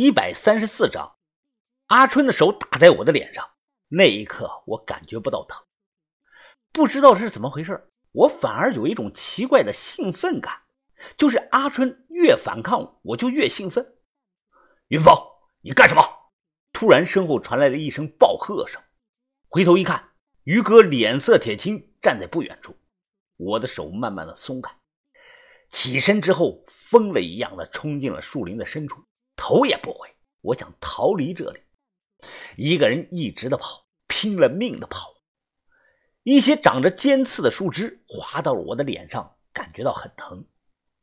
一百三十四章。阿春的手打在我的脸上，那一刻我感觉不到疼。不知道是怎么回事，我反而有一种奇怪的兴奋感，就是阿春越反抗，我就越兴奋。云峰，你干什么？突然身后传来了一声暴喝声，回头一看，于哥脸色铁青，站在不远处。我的手慢慢的松开，起身之后，疯了一样的冲进了树林的深处，头也不回，我想逃离这里。一个人一直的跑，拼了命的跑。一些长着尖刺的树枝划到了我的脸上，感觉到很疼。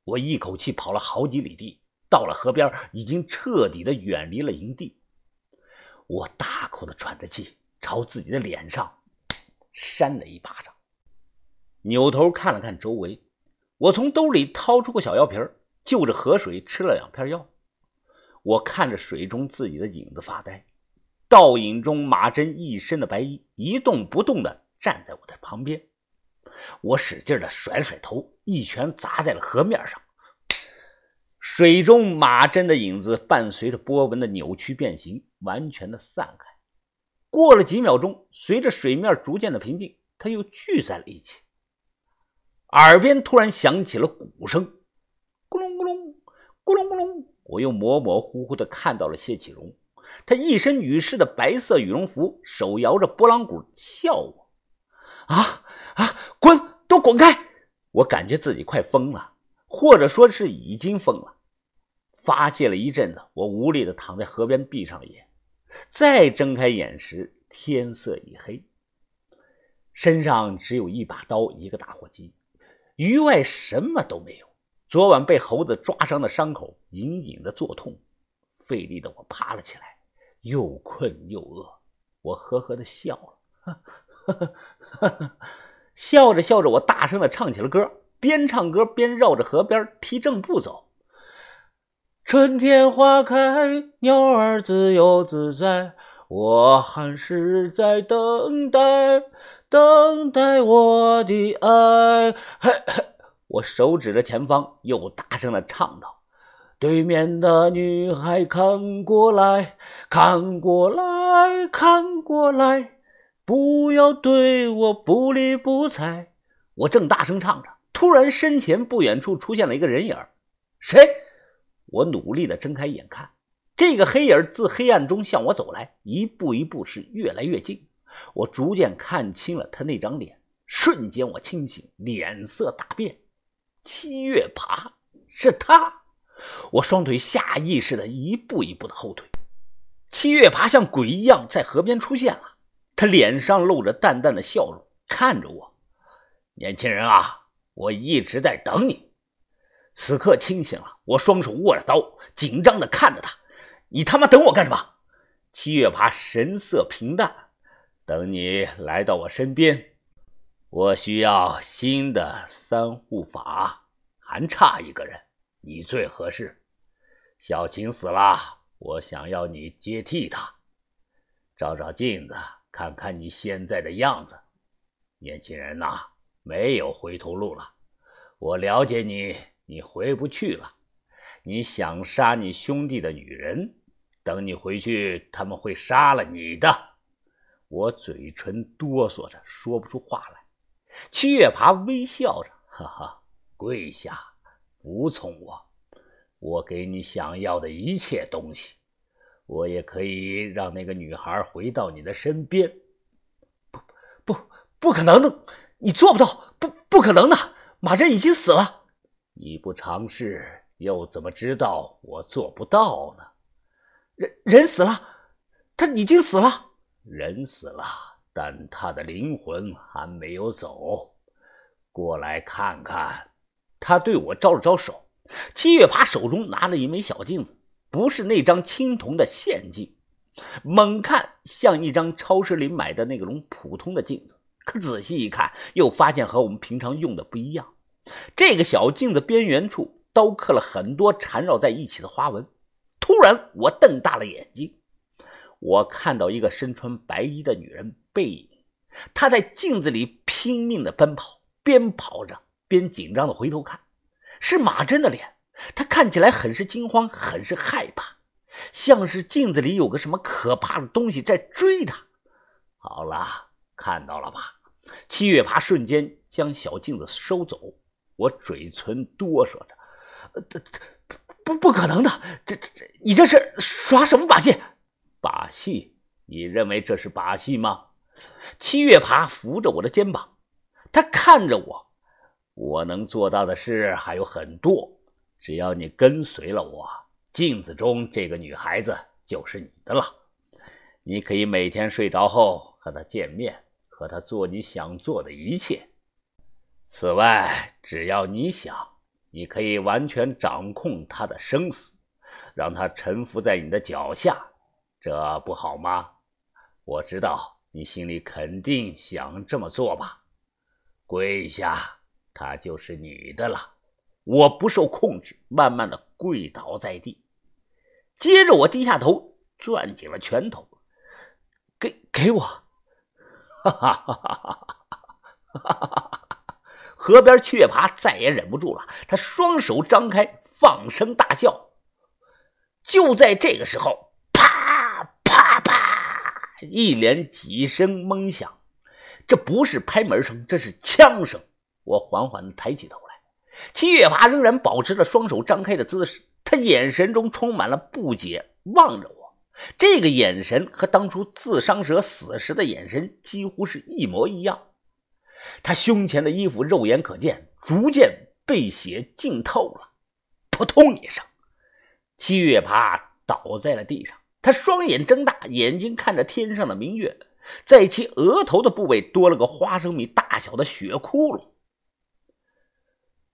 我一口气跑了好几里地，到了河边，已经彻底的远离了营地。我大口的喘着气，朝自己的脸上扇了一巴掌。扭头看了看周围，我从兜里掏出个小药瓶，就着河水吃了两片药。我看着水中自己的影子发呆，倒影中马真一身的白衣一动不动的站在我的旁边。我使劲的甩甩头，一拳砸在了河面上。水中马真的影子伴随着波纹的扭曲变形，完全的散开。过了几秒钟，随着水面逐渐的平静，它又聚在了一起。耳边突然响起了鼓声，咕隆咕隆，咕隆咕隆。我又模模糊糊的看到了谢启荣，他一身女士的白色羽绒服，手摇着拨浪鼓笑我。啊啊！滚，都滚开！我感觉自己快疯了，或者说是已经疯了。发泄了一阵子，我无力的躺在河边，闭上了眼。再睁开眼时，天色已黑，身上只有一把刀，一个打火机。余外什么都没有。昨晚被猴子抓伤的伤口隐隐的作痛，费力的我爬了起来，又困又饿。我呵呵的笑了，笑着笑着，我大声的唱起了歌，边唱歌边绕着河边踢正步走。春天花开，鸟儿自由自在，我还是在等待。等待我的爱，嘿嘿，我手指着前方，又大声的唱道：“对面的女孩，看过来，看过来，看过来，不要对我不理不睬。”我正大声唱着，突然身前不远处出现了一个人影谁？我努力的睁开眼看，这个黑影自黑暗中向我走来，一步一步是越来越近。我逐渐看清了他那张脸，瞬间我清醒，脸色大变。七月爬是他，我双腿下意识的一步一步的后退。七月爬像鬼一样在河边出现了，他脸上露着淡淡的笑容，看着我：“年轻人啊，我一直在等你。”此刻清醒了，我双手握着刀，紧张的看着他：“你他妈等我干什么？”七月爬神色平淡。等你来到我身边，我需要新的三护法，还差一个人，你最合适。小琴死了，我想要你接替她。照照镜子，看看你现在的样子，年轻人呐，没有回头路了。我了解你，你回不去了。你想杀你兄弟的女人，等你回去，他们会杀了你的。我嘴唇哆嗦着，说不出话来。七月爬微笑着，哈哈，跪下，服从我，我给你想要的一切东西，我也可以让那个女孩回到你的身边。不，不，不可能的，你做不到，不，不可能的，马真已经死了。你不尝试，又怎么知道我做不到呢？人，人死了，他已经死了。人死了，但他的灵魂还没有走。过来看看。他对我招了招手。七月爬手中拿了一枚小镜子，不是那张青铜的线镜，猛看像一张超市里买的那种普通的镜子。可仔细一看，又发现和我们平常用的不一样。这个小镜子边缘处刀刻了很多缠绕在一起的花纹。突然，我瞪大了眼睛。我看到一个身穿白衣的女人背影，她在镜子里拼命的奔跑，边跑着边紧张的回头看，是马真的脸。她看起来很是惊慌，很是害怕。像是镜子里有个什么可怕的东西在追他。好了，看到了吧？七月爬瞬间将小镜子收走，我嘴唇哆嗦着：“这这不不可能的！这这这，你这是耍什么把戏？把戏？你认为这是把戏吗？”七月爬扶着我的肩膀，他看着我。我能做到的事还有很多，只要你跟随了我，镜子中这个女孩子就是你的了。你可以每天睡着后和她见面，和她做你想做的一切。此外，只要你想，你可以完全掌控她的生死，让她臣服在你的脚下，这不好吗？我知道你心里肯定想这么做吧。跪下。她就是你的了，我不受控制，慢慢的跪倒在地，接着我低下头，攥紧了拳头，给给我，哈哈哈哈哈哈！河边雀爬再也忍不住了，他双手张开，放声大笑。就在这个时候，一连几声闷响，这不是拍门声，这是枪声。我缓缓地抬起头来，七月爬仍然保持着双手张开的姿势，他眼神中充满了不解，望着我。这个眼神和当初自伤者死时的眼神几乎是一模一样。他胸前的衣服肉眼可见，逐渐被血浸透了。扑通一声，七月爬倒在了地上，他双眼睁大，眼睛看着天上的明月，在其额头的部位多了个花生米大小的血窟窿。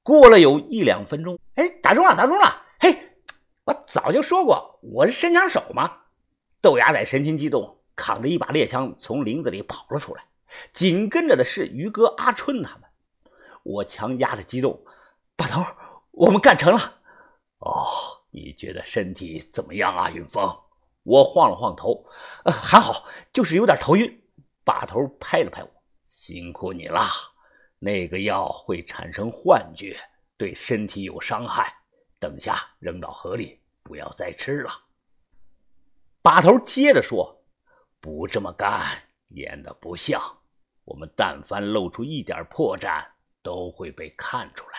过了有一两分钟，哎，打中了，打中了！嘿，我早就说过我是神枪手嘛！豆芽仔神情激动，扛着一把猎枪从林子里跑了出来，紧跟着的是于哥、阿春他们。我强压着激动，把头，我们干成了！哦，你觉得身体怎么样啊，云峰？我晃了晃头，呃，还好，就是有点头晕。把头拍了拍我，辛苦你了。那个药会产生幻觉，对身体有伤害。等下扔到河里，不要再吃了。把头接着说：“不这么干，演的不像。我们但凡露出一点破绽，都会被看出来。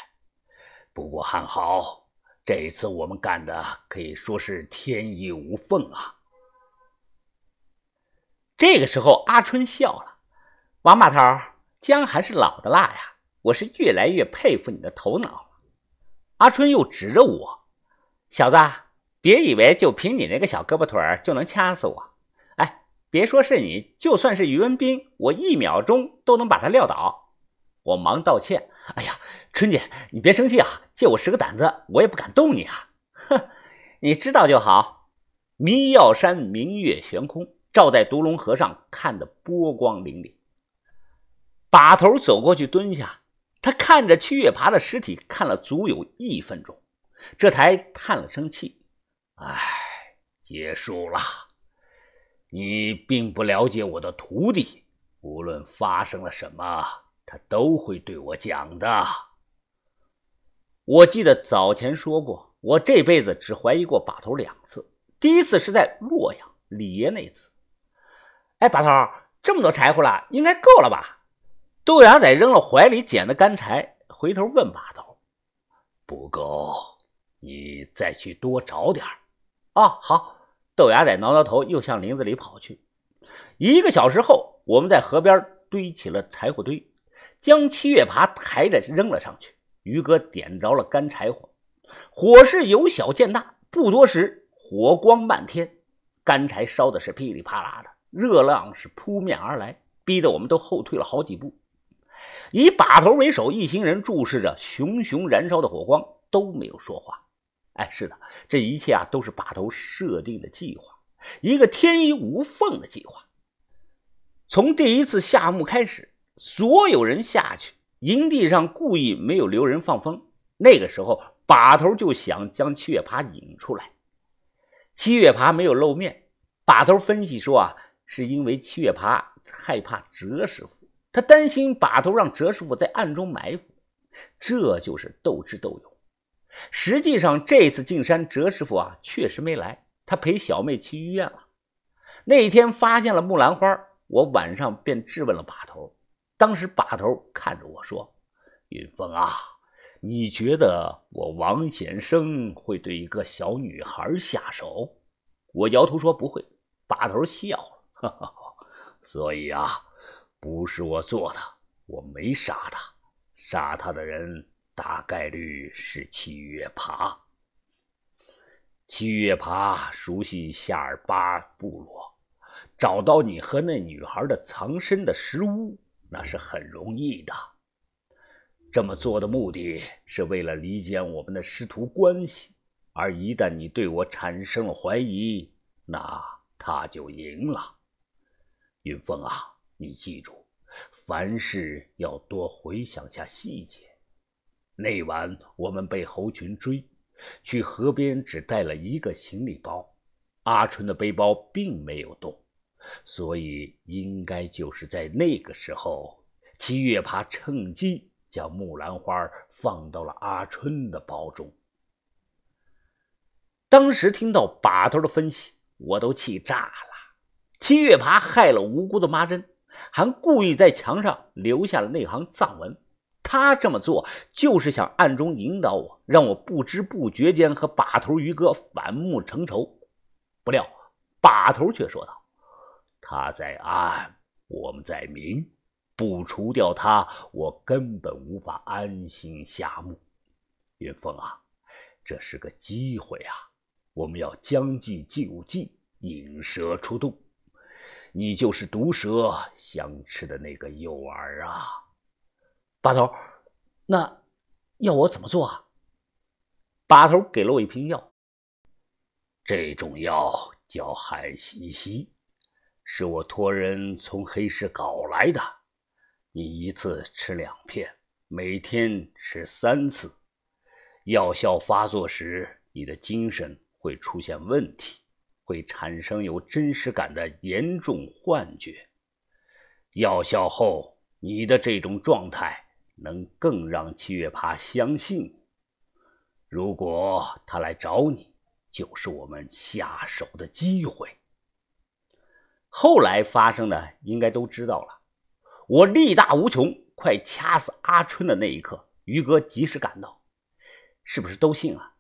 不过还好，这一次我们干的可以说是天衣无缝啊。”这个时候，阿春笑了：“王把头。”姜还是老的辣呀！我是越来越佩服你的头脑了。阿春又指着我：“小子，别以为就凭你那个小胳膊腿就能掐死我！哎，别说是你，就算是于文斌，我一秒钟都能把他撂倒。”我忙道歉：“哎呀，春姐，你别生气啊！借我十个胆子，我也不敢动你啊！”哼，你知道就好。迷药山明月悬空，照在独龙河上，看得波光粼粼。把头走过去蹲下，他看着七月爬的尸体看了足有一分钟，这才叹了声气：“唉，结束了。你并不了解我的徒弟，无论发生了什么，他都会对我讲的。我记得早前说过，我这辈子只怀疑过把头两次，第一次是在洛阳李爷那次。哎，把头，这么多柴火了，应该够了吧？”豆芽仔扔了怀里捡的干柴，回头问把头：“不够，你再去多找点哦，好。豆芽仔挠挠头，又向林子里跑去。一个小时后，我们在河边堆起了柴火堆，将七月爬抬着扔了上去。于哥点着了干柴火，火势由小见大，不多时，火光漫天，干柴烧的是噼里啪啦的，热浪是扑面而来，逼得我们都后退了好几步。以把头为首，一行人注视着熊熊燃烧的火光，都没有说话。哎，是的，这一切啊，都是把头设定的计划，一个天衣无缝的计划。从第一次下墓开始，所有人下去，营地上故意没有留人放风。那个时候，把头就想将七月爬引出来。七月爬没有露面，把头分析说啊，是因为七月爬害怕哲师傅。他担心把头让哲师傅在暗中埋伏，这就是斗智斗勇。实际上，这次进山，哲师傅啊确实没来，他陪小妹去医院了。那天发现了木兰花，我晚上便质问了把头。当时把头看着我说：“云峰啊，你觉得我王先生会对一个小女孩下手？”我摇头说：“不会。”把头笑了，哈哈。所以啊，不是我做的，我没杀他，杀他的人大概率是七月爬。七月爬熟悉夏尔巴部落，找到你和那女孩的藏身的石屋，那是很容易的。这么做的目的是为了理解我们的师徒关系，而一旦你对我产生了怀疑，那他就赢了。云峰啊，你记住，凡事要多回想下细节。那晚我们被猴群追，去河边只带了一个行李包，阿春的背包并没有动，所以应该就是在那个时候，七月爬趁机将木兰花放到了阿春的包中。当时听到把头的分析，我都气炸了。七月爬害了无辜的妈珍，还故意在墙上留下了那行藏文。他这么做就是想暗中引导我，让我不知不觉间和把头于哥反目成仇。不料把头却说道：“他在暗，我们在明，不除掉他，我根本无法安心下墓。云峰啊，这是个机会啊，我们要将计就计，引蛇出洞。”你就是毒蛇想吃的那个诱饵啊，把头，那要我怎么做啊？把头给了我一瓶药，这种药叫海西西，是我托人从黑市搞来的。你一次吃两片，每天吃三次，药效发作时，你的精神会出现问题。会产生有真实感的严重幻觉，药效后，你的这种状态能更让七月爬相信。如果他来找你，就是我们下手的机会。后来发生的应该都知道了。我力大无穷，快掐死阿春的那一刻，于哥及时赶到，是不是都信了？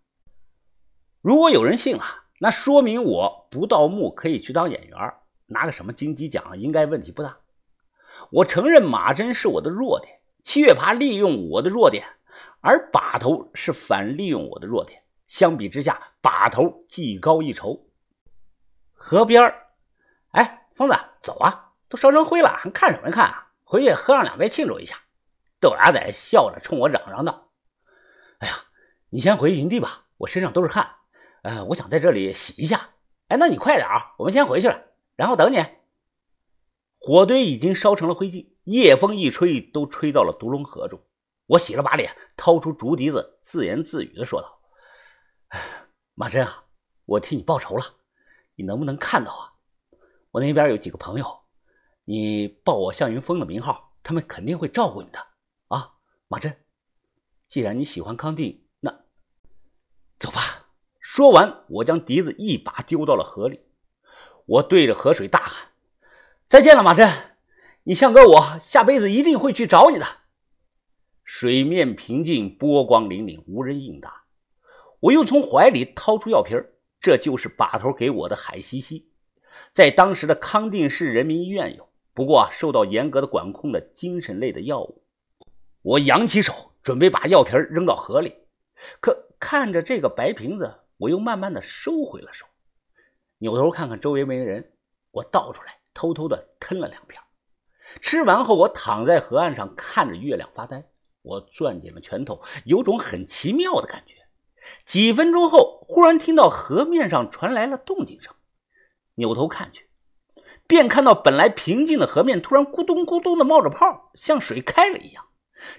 如果有人信了。那说明我不盗墓可以去当演员，拿个什么金鸡奖应该问题不大。我承认马珍是我的弱点，七月爬利用我的弱点，而把头是反利用我的弱点。相比之下，把头技高一筹。河边哎，疯子，走啊，都烧成灰了，还看什么看啊？回去喝上两杯庆祝一下。豆芽仔笑着冲我嚷嚷道：“哎呀，你先回营地吧，我身上都是汗。”呃，我想在这里洗一下。哎，那你快点啊，我们先回去了，然后等你。火堆已经烧成了灰烬，夜风一吹，都吹到了独龙河中。我洗了把脸，掏出竹笛子，自言自语的说道：“马珍啊，我替你报仇了，你能不能看到啊？我那边有几个朋友，你报我向云峰的名号，他们肯定会照顾你的啊。马珍，既然你喜欢康定，那走吧。”说完，我将笛子一把丢到了河里。我对着河水大喊：“再见了，马珍！你向哥我下辈子一定会去找你的。”水面平静，波光粼粼，无人应答。我又从怀里掏出药瓶这就是把头给我的海西西，在当时的康定市人民医院有，不过受到严格的管控的精神类的药物。我扬起手，准备把药瓶扔到河里，可看着这个白瓶子。我又慢慢的收回了手，扭头看看周围没人，我倒出来，偷偷的吞了两片。吃完后，我躺在河岸上看着月亮发呆。我攥紧了拳头，有种很奇妙的感觉。几分钟后，忽然听到河面上传来了动静声，扭头看去，便看到本来平静的河面突然咕咚咕咚的冒着泡，像水开了一样。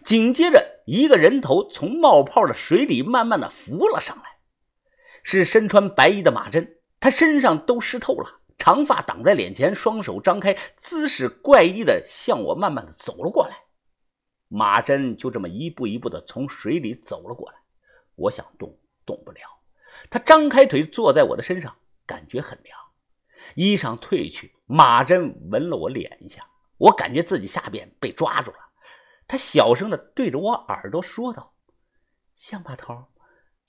紧接着，一个人头从冒泡的水里慢慢的浮了上来。是身穿白衣的马珍，他身上都湿透了，长发挡在脸前，双手张开，姿势怪异的向我慢慢的走了过来。马珍就这么一步一步的从水里走了过来，我想动动不了。他张开腿坐在我的身上，感觉很凉。衣裳褪去，马珍闻了我脸一下，我感觉自己下边被抓住了。他小声的对着我耳朵说道：“乡把头，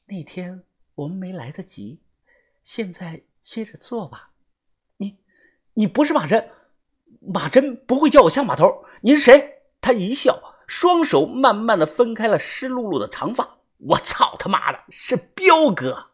那天我们没来得及，现在接着做吧。你，你不是马珍，马珍不会叫我乡把头。你是谁？”他一笑，双手慢慢的分开了湿漉漉的长发。我操他妈的，是彪哥！